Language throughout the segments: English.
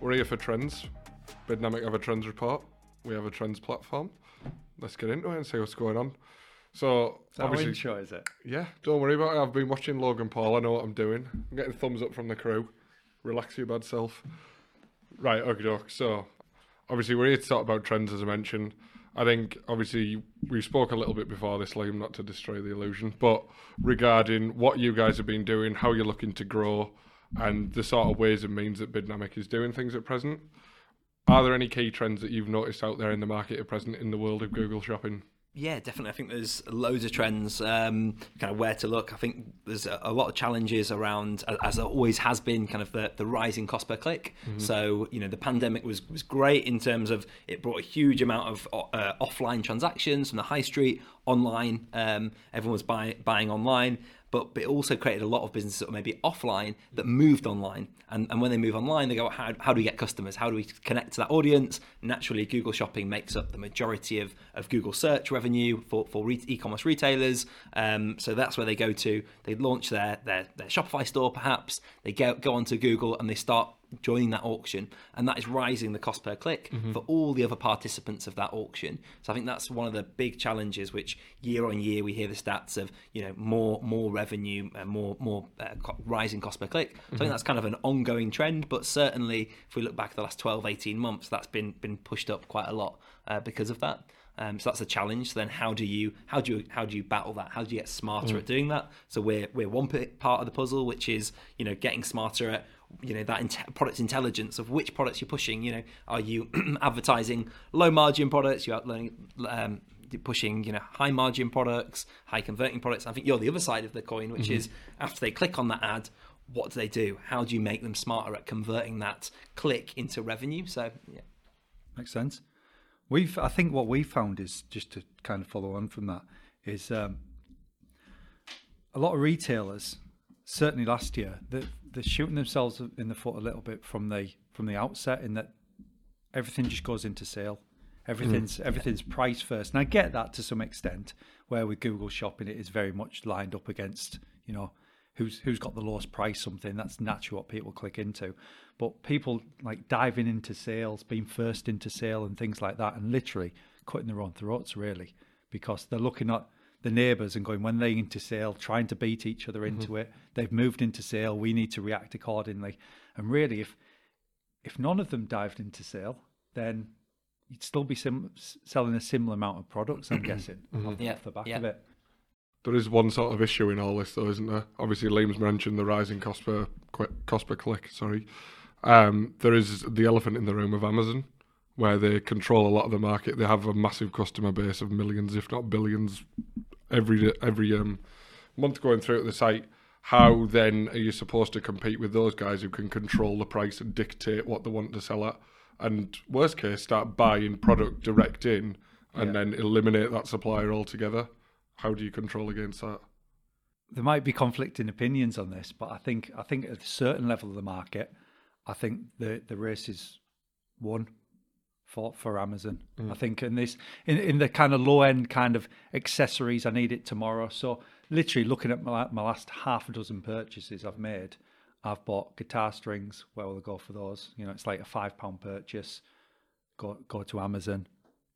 We're here for trends. Bidnamic have a trends report. We have a trends platform. Let's get into it and see what's going on. So Is that obviously, intro, is it? yeah, don't worry about it. I've been watching Logan Paul. I know what I'm doing. I'm getting thumbs up from the crew. Relax your bad self. Right, okay, doke. So obviously we're here to talk about trends, as I mentioned. I think obviously we spoke a little bit before this, Liam, not to destroy the illusion, but regarding what you guys have been doing, how you're looking to grow, and the sort of ways and means that Bidnamic is doing things at present. Are there any key trends that you've noticed out there in the market at present in the world of Google shopping? Yeah, definitely. I think there's loads of trends, um, kind of where to look. I think there's a, a lot of challenges around, as there always has been, kind of the, the rising cost per click. So, you know, the pandemic was, was great in terms of it brought a huge amount of uh, offline transactions from the high street, online. Um, everyone was buy, buying online. But, it also created a lot of businesses that were maybe offline that moved online. And, and when they move online, they go, how, how do we get customers? How do we connect to that audience? Naturally, Google Shopping makes up the majority of, of Google search revenue for, for re- e-commerce retailers. Um, so that's where they go to. They launch their, their, their Shopify store, perhaps. They go, go onto Google and they start joining that auction and that is rising the cost per click for all the other participants of that auction so i think that's one of the big challenges which year on year we hear the stats of you know more more revenue and more more uh, co- rising cost per click so i think that's kind of an ongoing trend but certainly if we look back the last 12 18 months that's been been pushed up quite a lot uh, because of that um, so that's a challenge. So then, how do you how do you how do you battle that? How do you get smarter at doing that? So we're we're one part of the puzzle, which is you know getting smarter at you know that inte- product intelligence of which products you're pushing. You know, are you advertising low margin products? You're learning. Um, pushing you know high margin products high converting products i think you're the other side of the coin which is after they click on that ad what do they do how do you make them smarter at converting that click into revenue so yeah Makes sense. We've, I think, what we found is just to kind of follow on from that is um, a lot of retailers, certainly last year, that they're shooting themselves in the foot a little bit from the from the outset, in that everything just goes into sale. Everything's mm. everything's price first, and I get that to some extent. Where with Google Shopping, it is very much lined up against you know who's who's got the lowest price. Something that's naturally what people click into, but people like diving into sales, being first into sale, and things like that, and literally cutting their own throats really because they're looking at the neighbours and going when they into sale, trying to beat each other into it. They've moved into sale. We need to react accordingly. And really, if if none of them dived into sale, then you'd still be sim- selling a similar amount of products. I'm guessing off, Yeah, off the back yeah. of it. There is one sort of issue in all this, though, isn't there? Obviously, Liam's mentioned the rising cost per qu- cost per click. Sorry, um, there is the elephant in the room of Amazon, where they control a lot of the market. They have a massive customer base of millions, if not billions, every every um, month going through at the site. How then are you supposed to compete with those guys who can control the price and dictate what they want to sell at? And worst case, start buying product direct in, and then eliminate that supplier altogether. How do you control against that? There might be conflicting opinions on this, but I think I think at a certain level of the market, I think the the race is won for for Amazon. I mm. think in this in in the kind of low end kind of accessories, I need it tomorrow. So literally looking at my, my last half a dozen purchases I've made, I've bought guitar strings. Where will I go for those? You know, it's like a five pound purchase. Go go to Amazon,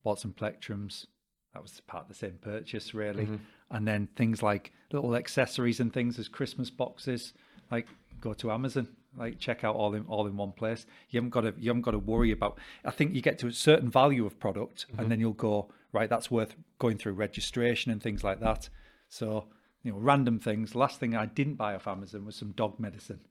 bought some plectrums. That was part of the same purchase, really. Mm-hmm. And then things like little accessories and things as Christmas boxes, like go to Amazon, like check out all in all in one place. You haven't got to you haven't got to worry about. I think you get to a certain value of product, and mm-hmm. then you'll go right. That's worth going through registration and things like that. So you know, random things. Last thing I didn't buy off Amazon was some dog medicine.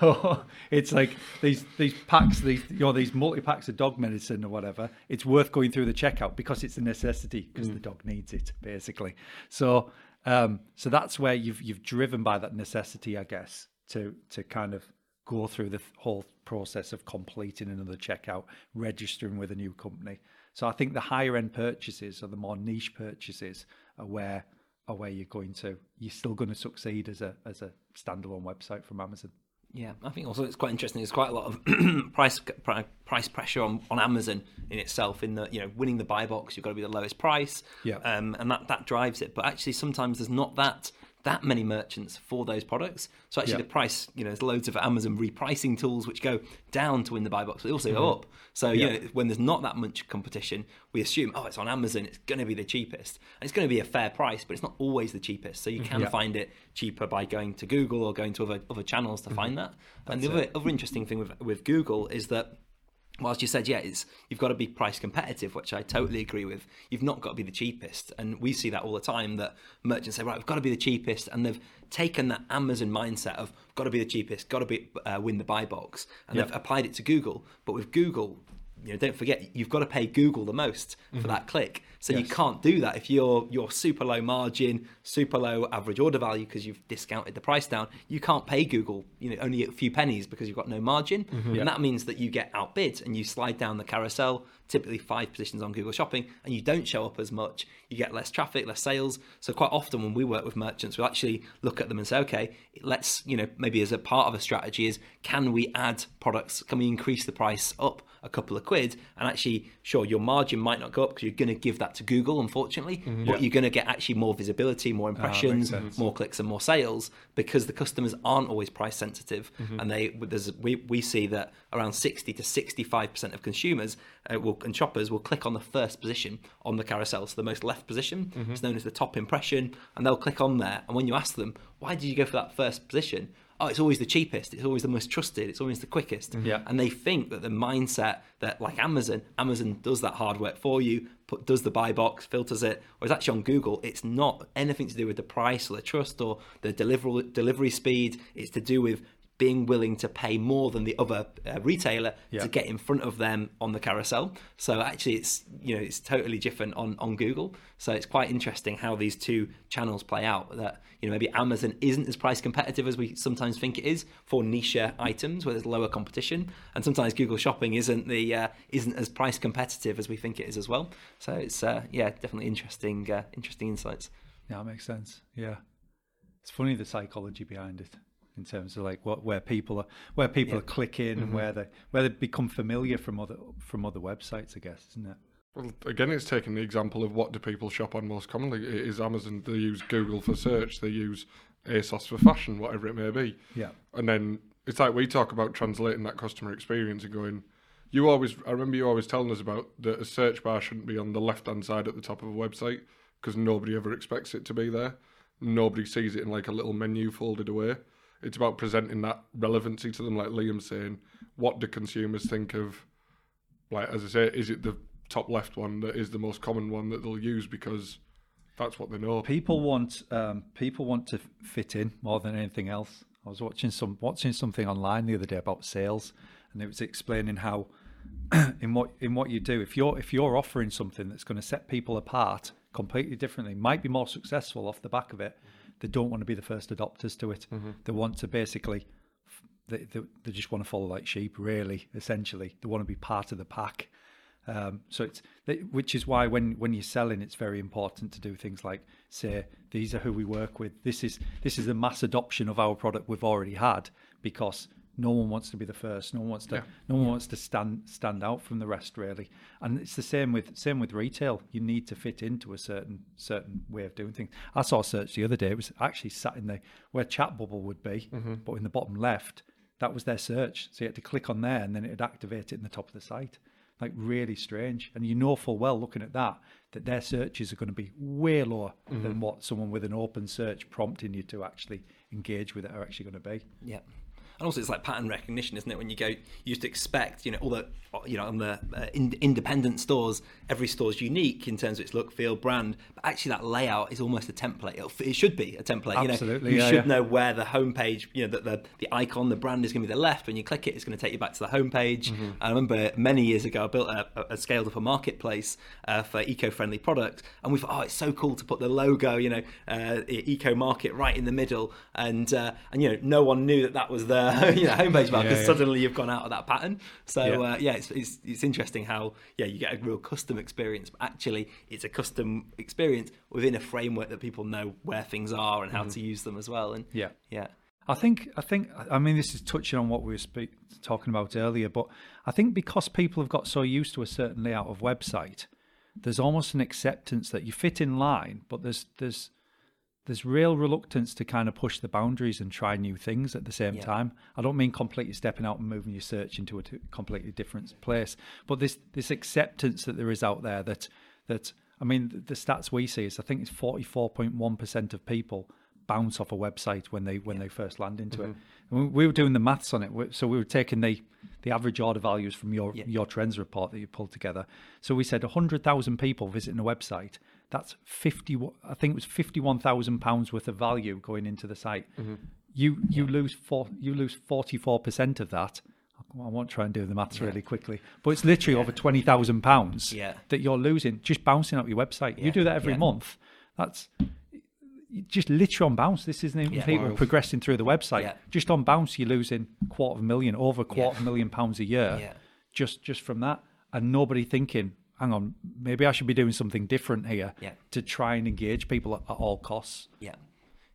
So it's like these these packs, these you know these multi packs of dog medicine or whatever. It's worth going through the checkout because it's a necessity because the mm. dog needs it basically. So um, so that's where you've you've driven by that necessity, I guess, to to kind of go through the whole process of completing another checkout, registering with a new company. So I think the higher end purchases or the more niche purchases are where are where you're going to you're still going to succeed as a as a standalone website from Amazon. Yeah, I think also it's quite interesting. There's quite a lot of price pri- price pressure on, on Amazon in itself. In the you know winning the buy box, you've got to be the lowest price. Yeah. Um, and that that drives it. But actually, sometimes there's not that that many merchants for those products. So actually, Yeah. the price, you know, there's loads of Amazon repricing tools which go down to win the buy box, but they also go up. So you Mm-hmm. Yeah. know, when there's not that much competition, we assume, oh, it's on Amazon, it's going to be the cheapest, and it's going to be a fair price, but it's not always the cheapest. So you can Mm-hmm. Yeah. find it cheaper by going to Google or going to other other channels to find that. and the other, other interesting thing with with Google is that whilst you said yeah it's you've got to be price competitive which i totally agree with. You've not got to be the cheapest. And we see that all the time that merchants say right we've got to be the cheapest. And they've taken that amazon mindset of got to be the cheapest got to be uh, win the buy box. And they've applied it to google. But with google you know, don't forget you've got to pay Google the most for mm-hmm. that click. So you can't do that if you're you're super low margin, super low average order value because you've discounted the price down. You can't pay Google, you know, only a few pennies because you've got no margin, mm-hmm. Yeah. and that means that you get outbid and you slide down the carousel, typically five positions on Google Shopping, and you don't show up as much. You get less traffic, less sales. So quite often when we work with merchants, we'll actually look at them and say, okay, let's you know maybe as a part of a strategy is can we add products? Can we increase the price up? A couple of quid and actually sure your margin might not go up because you're going to give that to google unfortunately but you're going to get actually more visibility more impressions sense. more clicks and more sales because the customers aren't always price sensitive Mm-hmm. and they there's we, we see that around 60 to 65 percent of consumers uh, will and shoppers will click on the first position on the carousel so the most left position Mm-hmm. it's known as the top impression and they'll click on there and when you ask them why did you go for that first position oh it's always the cheapest it's always the most trusted it's always the quickest mm-hmm. Yeah. and they think that the mindset that like Amazon, Amazon does that hard work for you, put, does the buy box, filters it, whereas actually on Google, it's not anything to do with the price or the trust or the delivery delivery speed. It's to do with being willing to pay more than the other uh, retailer Yeah. to get in front of them on the carousel. So actually, it's you know it's totally different on on Google. So it's quite interesting how these two channels play out. That you know maybe Amazon isn't as price competitive as we sometimes think it is for niche items where there's lower competition, and sometimes Google Shopping isn't the uh, isn't as price competitive as we think it is as well. So it's uh, yeah definitely interesting uh, interesting insights. Yeah, that makes sense. Yeah, it's funny the psychology behind it in terms of like what where people are where people Yeah. are clicking and mm-hmm. where they where they become familiar from other from other websites. I guess, isn't it? Well, again, it's taking the example of what do people shop on most commonly. It is Amazon. They use Google for search. They use ASOS for fashion, whatever it may be. Yeah, And then it's like we talk about translating that customer experience and going. You always, I remember you always telling us about that a search bar shouldn't be on the left hand side at the top of a website because nobody ever expects it to be there. Nobody sees it in like a little menu folded away. It's about presenting that relevancy to them, like Liam saying, what do consumers think of? Like as I say, is it the top left one that is the most common one that they'll use because that's what they know. people want um, people want to fit in more than anything else. I was watching some watching something online the other day about sales, and it was explaining how in what in what you do if you're if you're offering something that's going to set people apart completely differently, might be more successful off the back of it. They don't want to be the first adopters to it. They want to basically they, they, they just want to follow like sheep, really, essentially. They want to be part of the pack. Um, so it's which is why when when you're selling, it's very important to do things like say these are who we work with. This is this is the mass adoption of our product we've already had because no one wants to be the first. No one wants to. Yeah. No one wants to stand stand out from the rest really. And it's the same with same with retail. You need to fit into a certain certain way of doing things. I saw a search the other day. It was actually sat in the where chat bubble would be, mm-hmm. but in the bottom left. That was their search. So you had to click on there and then it'd activate it in the top of the site. Like really strange. And you know full well looking at that that their searches are going to be way lower than mm-hmm. what someone with an open search prompting you to actually engage with it are actually going to be. Yeah. And also, it's like pattern recognition, isn't it? When you go, you used to expect, you know, all the, you know, on the uh, in, independent stores, every store's unique in terms of its look, feel, brand. But actually, that layout is almost a template. It'll, it should be a template. Absolutely, you know, you yeah, should yeah. know where the homepage, you know, the, the the icon, the brand is going to be the left. When you click it, it's going to take you back to the homepage. Mm-hmm. I remember many years ago, I built a, a, scaled up a marketplace uh, for eco-friendly products, and we thought, oh, it's so cool to put the logo, you know, uh, eco market right in the middle, and uh, and you know, no one knew that that was the you know Yeah, because yeah. suddenly you've gone out of that pattern. So Yeah. uh, yeah, it's, it's it's interesting how yeah you get a real custom experience, but actually it's a custom experience within a framework that people know where things are and how to use them as well. And Mm-hmm. Yeah. yeah. I think I think I mean this is touching on what we were speak, talking about earlier, but I think because people have got so used to a certain layout of website, there's almost an acceptance that you fit in line, but there's there's there's real reluctance to kind of push the boundaries and try new things at the same Yeah. time. I don't mean completely stepping out and moving your search into a t- completely different place, but this this acceptance that there is out there that that I mean the, the stats we see is I think it's 44.1% of people bounce off a website when they when they first land into it. Mm-hmm. And we, we were doing the maths on it, so we were taking the the average order values from your Yeah. your trends report that you pulled together. So we said 100,000 people visiting a website. That's 50. I think it was 51,000 pounds worth of value going into the site. Mm-hmm. You you lose four. You lose 44 percent of that. I won't try and do the maths really quickly, but it's literally over twenty thousand pounds Yeah. that you're losing just bouncing up your website. Yeah, You do that every yeah. month. That's just literally on bounce. This isn't even Yeah. people progressing through the website. Yeah. Just on bounce, you're losing quarter of a million, over a quarter of a million pounds a year, Yeah. just just from that, and nobody thinking, hang on, maybe I should be doing something different here Yeah. to try and engage people at, at all costs. Yeah,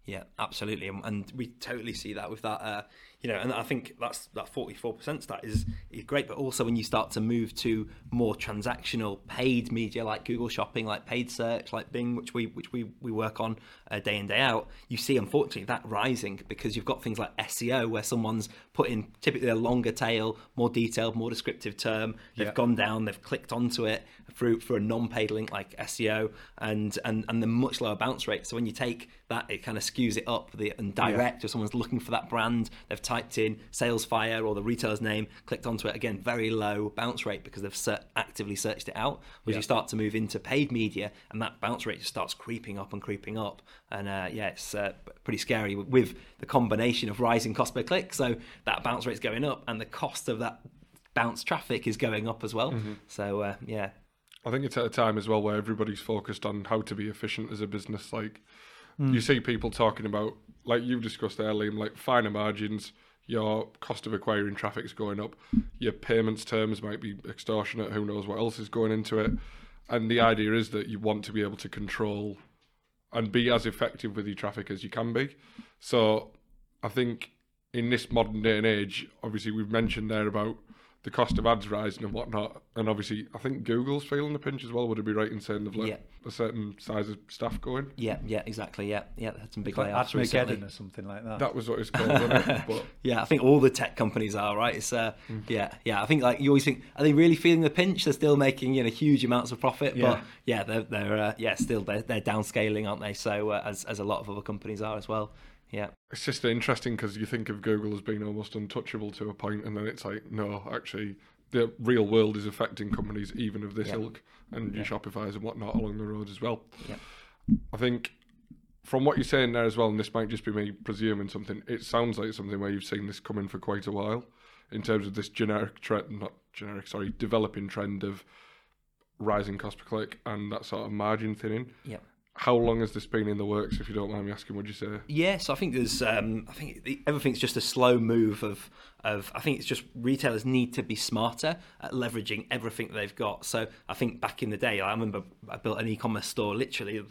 yeah, absolutely, and, and we totally see that with that. Uh, you know, and I think that's that forty four percent stat is is great. But also when you start to move to more transactional paid media like Google Shopping, like paid search, like Bing, which we which we we work on uh, day in day out, you see unfortunately that rising because you've got things like SEO where someone's put in typically a longer tail, more detailed, more descriptive term. They've Yeah. gone down, they've clicked onto it through for a non-paid link like SEO, and and and the much lower bounce rate. So when you take that, it kind of skews it up. The and direct, if someone's looking for that brand, they've typed in SalesFire or the retailer's name, clicked onto it again, very low bounce rate because they've ser- actively searched it out. Whereas Yeah. you start to move into paid media, and that bounce rate just starts creeping up and creeping up, and uh, yeah, it's uh, pretty scary with the combination of rising cost per click. So that bounce rate's going up, and the cost of that bounce traffic is going up as well. So uh, yeah, I think it's at a time as well where everybody's focused on how to be efficient as a business. Like Hmm. you see people talking about, like you've discussed Liam, like finer margins. Your cost of acquiring traffic is going up. Your payments terms might be extortionate. Who knows what else is going into it? And the idea is that you want to be able to control and be as effective with your traffic as you can be. So I think in this modern day and age, obviously we've mentioned there about the cost of ads rising and whatnot, and obviously I think Google's feeling the pinch as well. Would it be right in saying they've let Yeah. a certain size of staff going? Yeah, yeah, exactly. Yeah, yeah, they had some big Like layoffs recently. Admageddon or something like that. That was what it's called, wasn't it? But Yeah, I think all the tech companies are right. It's uh, Mm. yeah, yeah. I think like you always think, are they really feeling the pinch? They're still making you know huge amounts of profit, Yeah. but yeah, they're they're uh, yeah still they're, they're downscaling, aren't they? So uh, as as a lot of other companies are as well. Yeah, it's just interesting because you think of Google as being almost untouchable to a point, and then it's like, no, actually, the real world is affecting companies even of this Yeah. ilk and your Shopify's and whatnot along the road as well. Yeah. I think from what you're saying there as well, and this might just be me presuming something, it sounds like something where you've seen this coming for quite a while in terms of this generic trend, not generic, sorry, developing trend of rising cost per click and that sort of margin thinning. yeah. How long has this been in the works, if you don't mind me asking, would you say? Yes, I think there's. Um, I think everything's just a slow move of. Of I think it's just retailers need to be smarter at leveraging everything they've got. So I think back in the day, I remember I built an e-commerce store. Literally,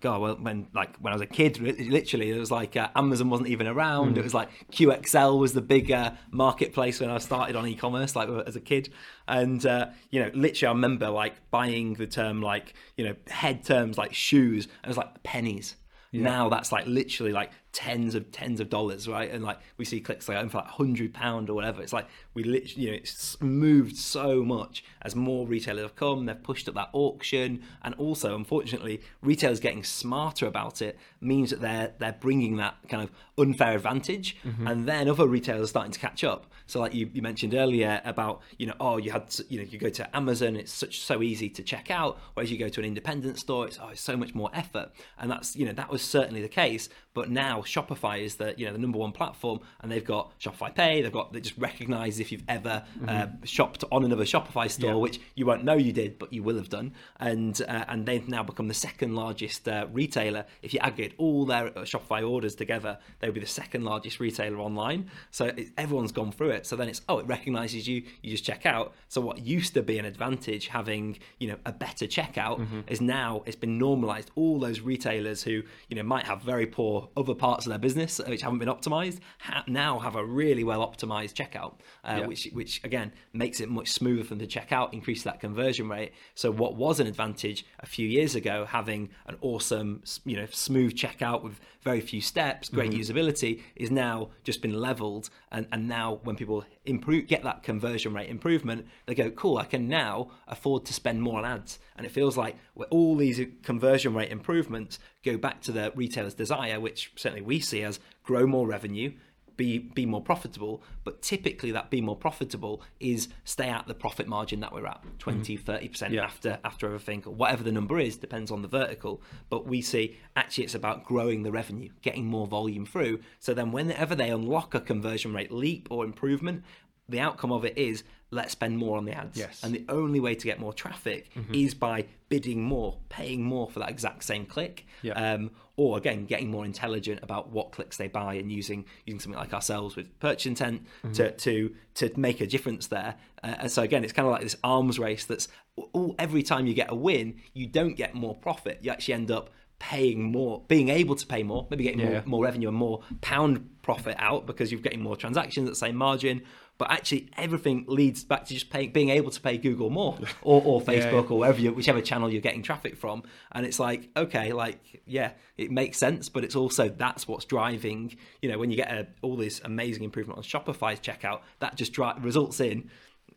God, well, when like when I was a kid, literally it was like uh, Amazon wasn't even around. It was like QXL was the big uh, marketplace when I started on e-commerce, like as a kid. And uh, you know, literally, I remember like buying the term like you know head terms like shoes, and it was like pennies. Now that's like literally like tens of tens of dollars, right? And like we see clicks like for like hundred pound or whatever. It's like we literally, you know, it's moved so much as more retailers have come. They've pushed up that auction, and also, unfortunately, retailers getting smarter about it means that they're they're bringing that kind of unfair advantage, and then other retailers starting to catch up. So, like you, you mentioned earlier about you know, oh, you had to, you know, you go to Amazon, it's such so easy to check out, whereas you go to an independent store, it's oh, it's so much more effort, and that's you know that was certainly the case. But now Shopify is the you know the number one platform, and they've got Shopify Pay. They've got they just recognise if you've ever uh, shopped on another Shopify store, Yeah. which you won't know you did, but you will have done. And uh, and they've now become the second largest uh, retailer. If you aggregate all their uh, Shopify orders together, they would be the second largest retailer online. So it, everyone's gone through it. So then it's oh, it recognises you. You just check out. So what used to be an advantage, having you know a better checkout, is now it's been normalised. All those retailers who you know might have very poor or other parts of their business which haven't been optimized ha- now have a really well optimized checkout, uh, Yeah. which which again makes it much smoother for them to check out, increase that conversion rate. So what was an advantage a few years ago, having an awesome you know smooth checkout with very few steps, great usability, is now just been leveled, and and now when people improve get that conversion rate improvement, they go cool. I can now afford to spend more on ads, and it feels like all these conversion rate improvements go back to the retailer's desire, which certainly we see as grow more revenue, be be more profitable. But typically, that be more profitable is stay at the profit margin that we're at mm-hmm. 20 30 percent Yeah. after after everything, or whatever the number is, depends on the vertical. But we see actually it's about growing the revenue, getting more volume through. So then, whenever they unlock a conversion rate leap or improvement, the outcome of it is let's spend more on the ads. Yes. And the only way to get more traffic is by bidding more, paying more for that exact same click. Yeah. Um, or again, getting more intelligent about what clicks they buy and using using something like ourselves with purchase intent to, to to make a difference there. Uh, and so again, it's kind of like this arms race. That's all, every time you get a win, you don't get more profit. You actually end up paying more, being able to pay more, maybe getting Yeah. more, more revenue and more pound profit out because you're getting more transactions at the same margin. But actually, everything leads back to just paying, being able to pay Google more, or, or Facebook, or wherever you, whichever channel you're getting traffic from. And it's like, okay, like yeah, it makes sense, but it's also that's what's driving. You know, when you get a, all this amazing improvement on Shopify's checkout, that just dri- results in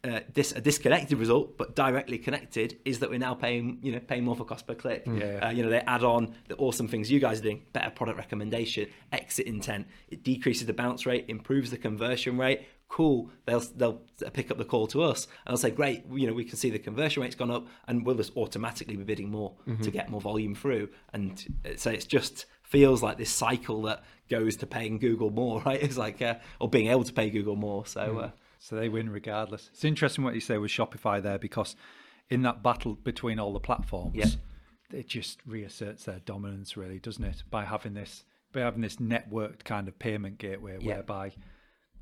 uh, dis- a disconnected result, but directly connected, is that we're now paying, you know, paying more for cost per click. Yeah. Uh, you know, they add on the awesome things you guys are doing, better product recommendation, exit intent. It decreases the bounce rate, improves the conversion rate. Cool. They'll they'll pick up the call to us and they'll say, great. You know, we can see the conversion rate's gone up, and we'll just automatically be bidding more to get more volume through. And uh, so it's just feels like this cycle that goes to paying Google more, right? It's like uh, or being able to pay Google more. So. Uh, So they win regardless. It's interesting what you say with Shopify there because in that battle between all the platforms, Yeah. it just reasserts their dominance, really, doesn't it? By having this, by having this networked kind of payment gateway, Yeah. whereby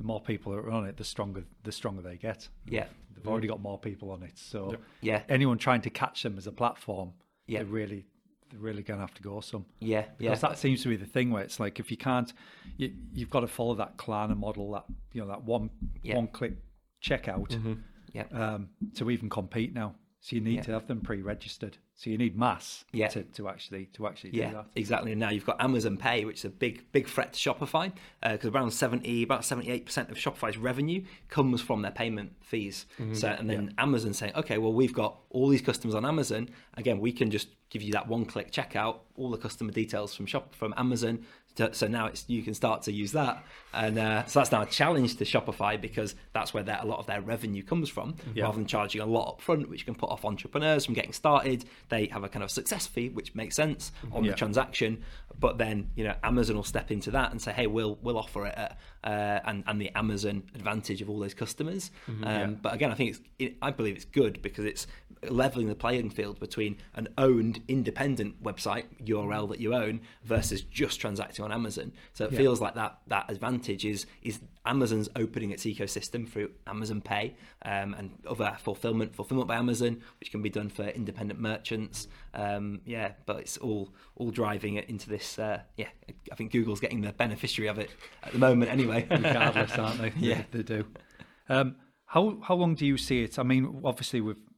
the more people that are on it, the stronger the stronger they get. Yeah. they've already got more people on it, so Yeah. anyone trying to catch them as a platform, Yeah. they're really they're really going to have to go some. Yeah, yeah. Because that seems to be the thing where it's like if you can't, you, you've got to follow that Klarna model, that you know that one Yeah. one click checkout yeah. um, to even compete now. So you need Yeah. to have them pre-registered. So you need mass Yeah. to, to actually to actually do Yeah, that. exactly. And now you've got Amazon Pay, which is a big, big threat to Shopify, uh, because around seventy, about seventy-eight percent of Shopify's revenue comes from their payment fees. Mm-hmm. So, and then Amazon saying, okay, well, we've got all these customers on Amazon. Again, we can just give you that one-click checkout, all the customer details from shop from Amazon. So now it's you can start to use that, and uh, so that's now a challenge to Shopify because that's where their, a lot of their revenue comes from. Yeah. Rather than charging a lot up front, which can put off entrepreneurs from getting started, they have a kind of success fee, which makes sense on Yeah. the transaction. But then you know Amazon will step into that and say, hey, we'll we'll offer it at, uh, and and the Amazon advantage of all those customers. um, But again, I think it's it, I believe it's good because it's leveling the playing field between an owned independent website URL that you own versus just transacting on Amazon. So it Yeah. feels like that that advantage is is Amazon's opening its ecosystem through Amazon Pay um, and other fulfillment fulfillment by Amazon, which can be done for independent merchants. Um, yeah, but it's all all driving it into this. Uh, yeah, I think Google's getting the beneficiary of it at the moment, anyway. regardless, aren't they? Yeah. they, they do. Um, how how long do you see it? I mean, obviously we've just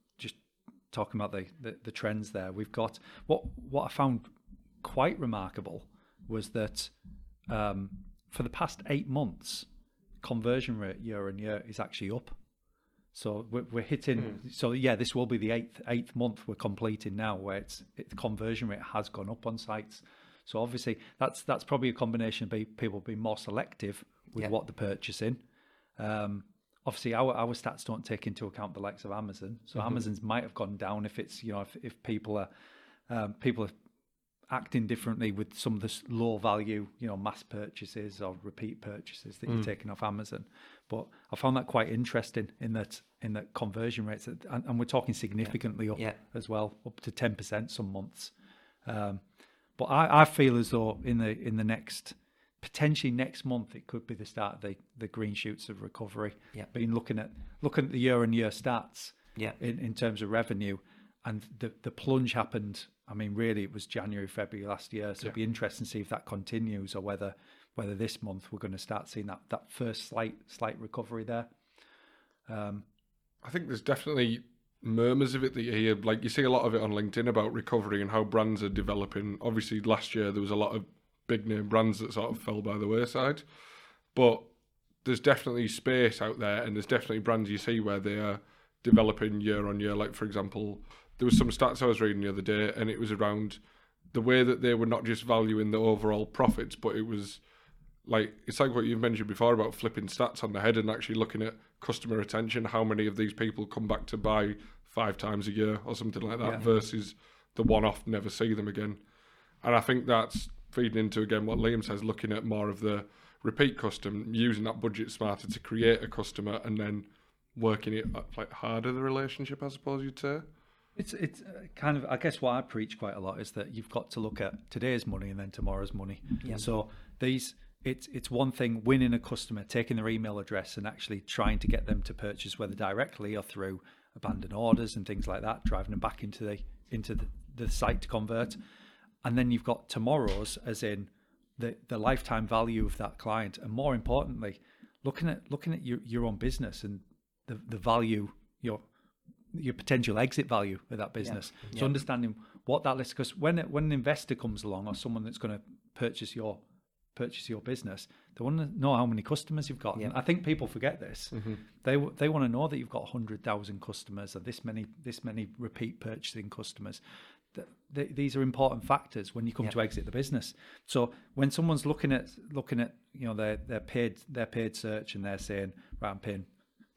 talking about the, the, the trends there. We've got what what I found quite remarkable was that um, for the past eight months, conversion rate year on year is actually up. So we're, we're hitting. So yeah, this will be the eighth eighth month we're completing now, where it's it, the conversion rate has gone up on sites. So obviously that's that's probably a combination of people being more selective with Yeah. what they're purchasing. Um, obviously, our our stats don't take into account the likes of Amazon. So Amazon's might have gone down if it's you know if, if people are um, people are acting differently with some of the low value, you know, mass purchases or repeat purchases that you're taking off Amazon. But I found that quite interesting in that in that conversion rates, and, and we're talking significantly up Yeah. as well, up to ten percent some months. Um, but I, I feel as though in the in the next potentially next month it could be the start of the, the green shoots of recovery. Yeah. Been looking at looking at the year on year stats Yeah. in, in terms of revenue, and the the plunge happened. I mean, really, it was January, February last year. So it'd be interesting to see if that continues or whether whether this month we're going to start seeing that that first slight slight recovery there. Um, I think there's definitely murmurs of it that you hear. Like you see a lot of it on LinkedIn about recovery and how brands are developing. Obviously, last year there was a lot of big name brands that sort of fell by the wayside, but there's definitely space out there, and there's definitely brands you see where they are developing year on year. Like for example, there was some stats I was reading the other day, and it was around the way that they were not just valuing the overall profits, but it was like it's like what you've mentioned before about flipping stats on the head and actually looking at customer retention. How many of these people come back to buy five times a year or something like that Yeah. versus the one-off, never see them again. And I think that's feeding into again what Liam says, looking at more of the repeat custom, using that budget smarter to create a customer, and then working it like harder the relationship, I suppose you'd say. It's it's uh, kind of I guess what I preach quite a lot is that you've got to look at today's money and then tomorrow's money. Yeah. So these it's it's one thing winning a customer, taking their email address and actually trying to get them to purchase whether directly or through abandoned orders and things like that, driving them back into the into the, the site to convert. And then you've got tomorrow's as in the the lifetime value of that client and more importantly, looking at looking at your, your own business and the, the value your your potential exit value of that business. So understanding what that list because when it, when an investor comes along or someone that's going to purchase your purchase your business, they want to know how many customers you've got. And I think people forget this. Mm-hmm. They they want to know that you've got hundred thousand customers or this many this many repeat purchasing customers. Th- th- these are important factors when you come to exit the business. So when someone's looking at looking at you know their their paid their paid search and they're saying, right, I'm paying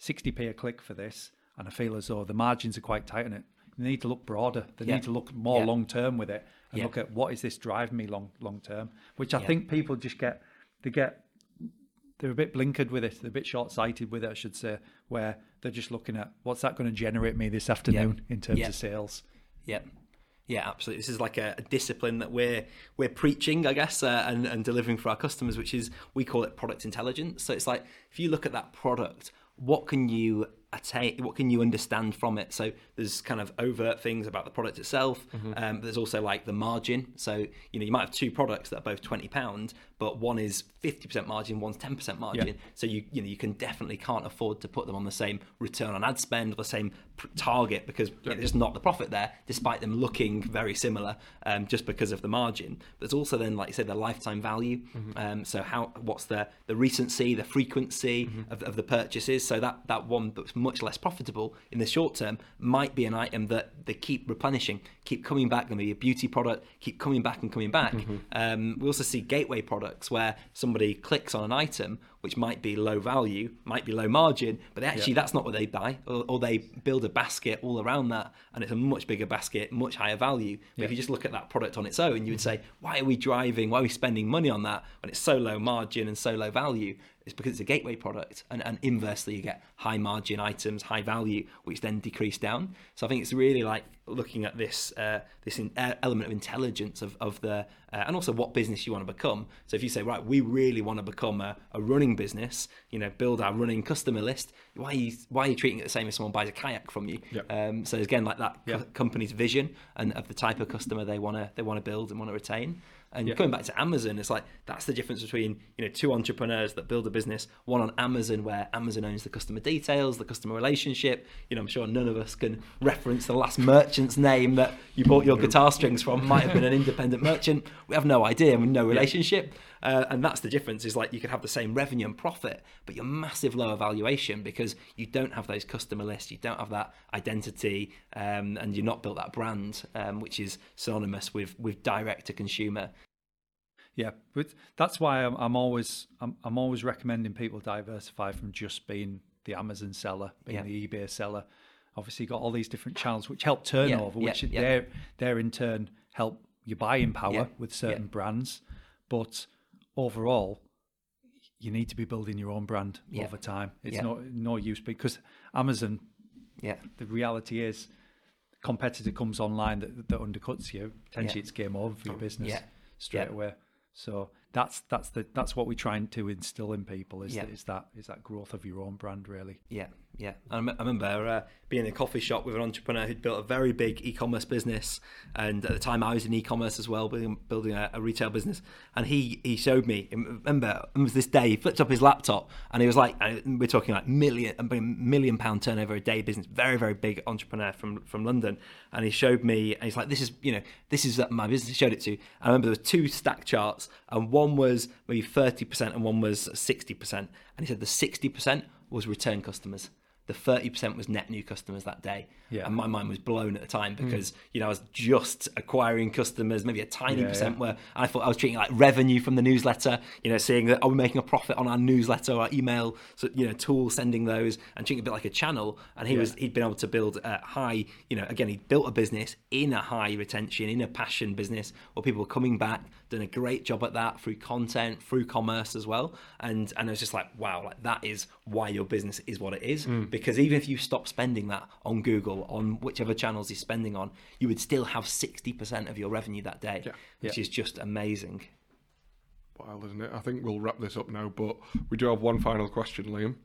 60p a click for this, and I feel as though the margins are quite tight on it. They need to look broader. They Yeah. need to look more Yeah. long term with it and look at what is this driving me long long term. Which I think people just get they get they're a bit blinkered with it. They're a bit short sighted with it, I should say, where they're just looking at what's that going to generate me this afternoon in terms of sales. Yeah. Yeah, absolutely. This is like a, a discipline that we're we're preaching, I guess, uh, and and delivering for our customers, which is we call it product intelligence. So it's like if you look at that product, what can you attain? What can you understand from it? So there's kind of overt things about the product itself. Um, there's also like the margin. So you know you might have two products that are both twenty pound, but one is fifty percent margin, one's ten percent margin. So you you know you can definitely can't afford to put them on the same return on ad spend or the same target because know, there's not the profit there, despite them looking very similar, um, just because of the margin. There's also then, like you said, the lifetime value. Um, so how what's the the recency, the frequency of, of the purchases. So that that one that's much less profitable in the short term might be an item that they keep replenishing, keep coming back. To be a beauty product, keep coming back and coming back. Um, we also see gateway products where somebody clicks on an item which might be low value, might be low margin, but actually that's not what they buy, or, or they build a basket all around that, and it's a much bigger basket, much higher value. But if you just look at that product on its own, you would mm-hmm. say, why are we driving, why are we spending money on that when it's so low margin and so low value? It's because it's a gateway product, and, and inversely, you get high margin items, high value, which then decrease down. So I think it's really like looking at this uh, this in, uh, element of intelligence of, of the uh, and also what business you want to become. So if you say right, we really want to become a, a running business, you know, build our running customer list. Why are you why are you treating it the same as someone buys a kayak from you? Yeah. Um, so again, like that Yeah. co- company's vision and of the type of customer they want to they want to build and want to retain. And coming back to Amazon, it's like that's the difference between you know two entrepreneurs that build a business. One on Amazon, where Amazon owns the customer details, the customer relationship. You know, I'm sure none of us can reference the last merchant's name that you bought your guitar strings from. Might have been an independent merchant. We have no idea. We no relationship. Uh, and that's the difference. Is like you could have the same revenue and profit, but you're massive lower valuation because you don't have those customer lists, you don't have that identity, um, and you're not built that brand, um, which is synonymous with with direct to consumer. Yeah, but that's why I'm, I'm always I'm, I'm always recommending people diversify from just being the Amazon seller, being Yeah. the eBay seller. Obviously, you've got all these different channels which help turnover, yeah, which yeah. they're they're in turn help your buying power with certain brands. But overall, you need to be building your own brand over time. It's no no use because Amazon. Yeah, The reality is, competitor comes online that, that undercuts you. Potentially, it's game over for your business straight away. So that's that's the that's what we're trying to instill in people is Yeah. that is that is that growth of your own brand really. Yeah, yeah. I, remember uh, being in a coffee shop with an entrepreneur who'd built a very big e-commerce business, and at the time I was in e-commerce as well, building building a, a retail business. And he he showed me. Remember, it was this day. He flipped up his laptop, and he was like, we're talking like million million pound turnover a day business, very very big entrepreneur from from London. And he showed me, and he's like, this is you know this is my business. He showed it to. I remember there was two stack charts, and one was maybe thirty percent, and one was sixty percent. And he said the sixty percent was return customers. The thirty percent was net new customers that day, Yeah. and my mind was blown at the time hmm. because you know I was just acquiring customers, maybe a tiny Yeah, percent yeah. were. And I thought I was treating like revenue from the newsletter, you know, seeing that are we making a profit on our newsletter or our email, so you know, tool sending those and treating it a bit like a channel. And he was he'd been able to build a high, you know, again he built a business in a high retention, in a passion business where people were coming back, done a great job at that through content, through commerce as well. And and I was just like, wow, like that is why your business is what it is. Hmm. Because even if you stop spending that on Google, on whichever channels you're spending on, you would still have sixty percent of your revenue that day, which Yeah. is just amazing. Wild, isn't it? I think we'll wrap this up now, but we do have one final question, Liam.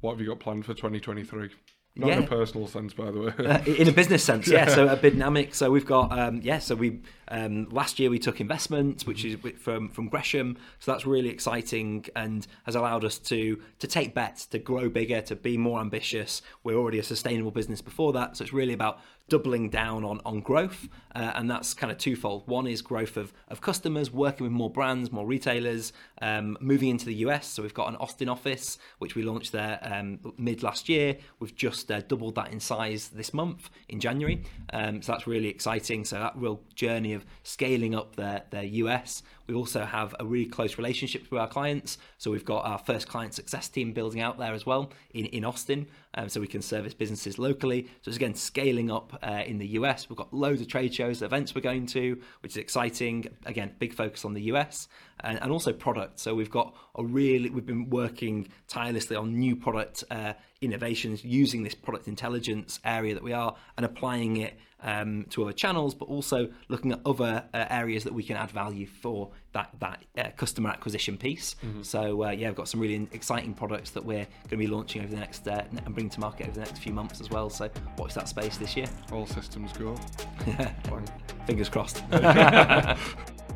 What have you got planned for 2023? Not in a personal sense, by the way. Uh, in a business sense, yeah. So a Bidnamic, so we've got um, yeah. So we um, last year we took investment, which is from from Gresham. So that's really exciting and has allowed us to to take bets, to grow bigger, to be more ambitious. We're already a sustainable business before that, so it's really about doubling down on on growth, uh, and that's kind of twofold. One is growth of of customers, working with more brands, more retailers, um, moving into the US. So we've got an Austin office, which we launched there um, mid last year. We've just uh, doubled that in size this month in January. Um, so that's really exciting. So that real journey of scaling up their their US. We also have a really close relationship with our clients. So we've got our first client success team building out there as well in, in Austin. Um, so we can service businesses locally. So it's again scaling up uh, in the US. We've got loads of trade shows, events we're going to, which is exciting. Again, big focus on the US and, and also product. So we've got a really, we've been working tirelessly on new product uh, innovations using this product intelligence area that we are and applying it um, to other channels, but also looking at other uh, areas that we can add value for that that uh, customer acquisition piece. So uh, yeah, we've got some really exciting products that we're going to be launching over the next uh, and bringing to market over the next few months as well. So watch that space this year. All systems go. Fine. Fingers crossed.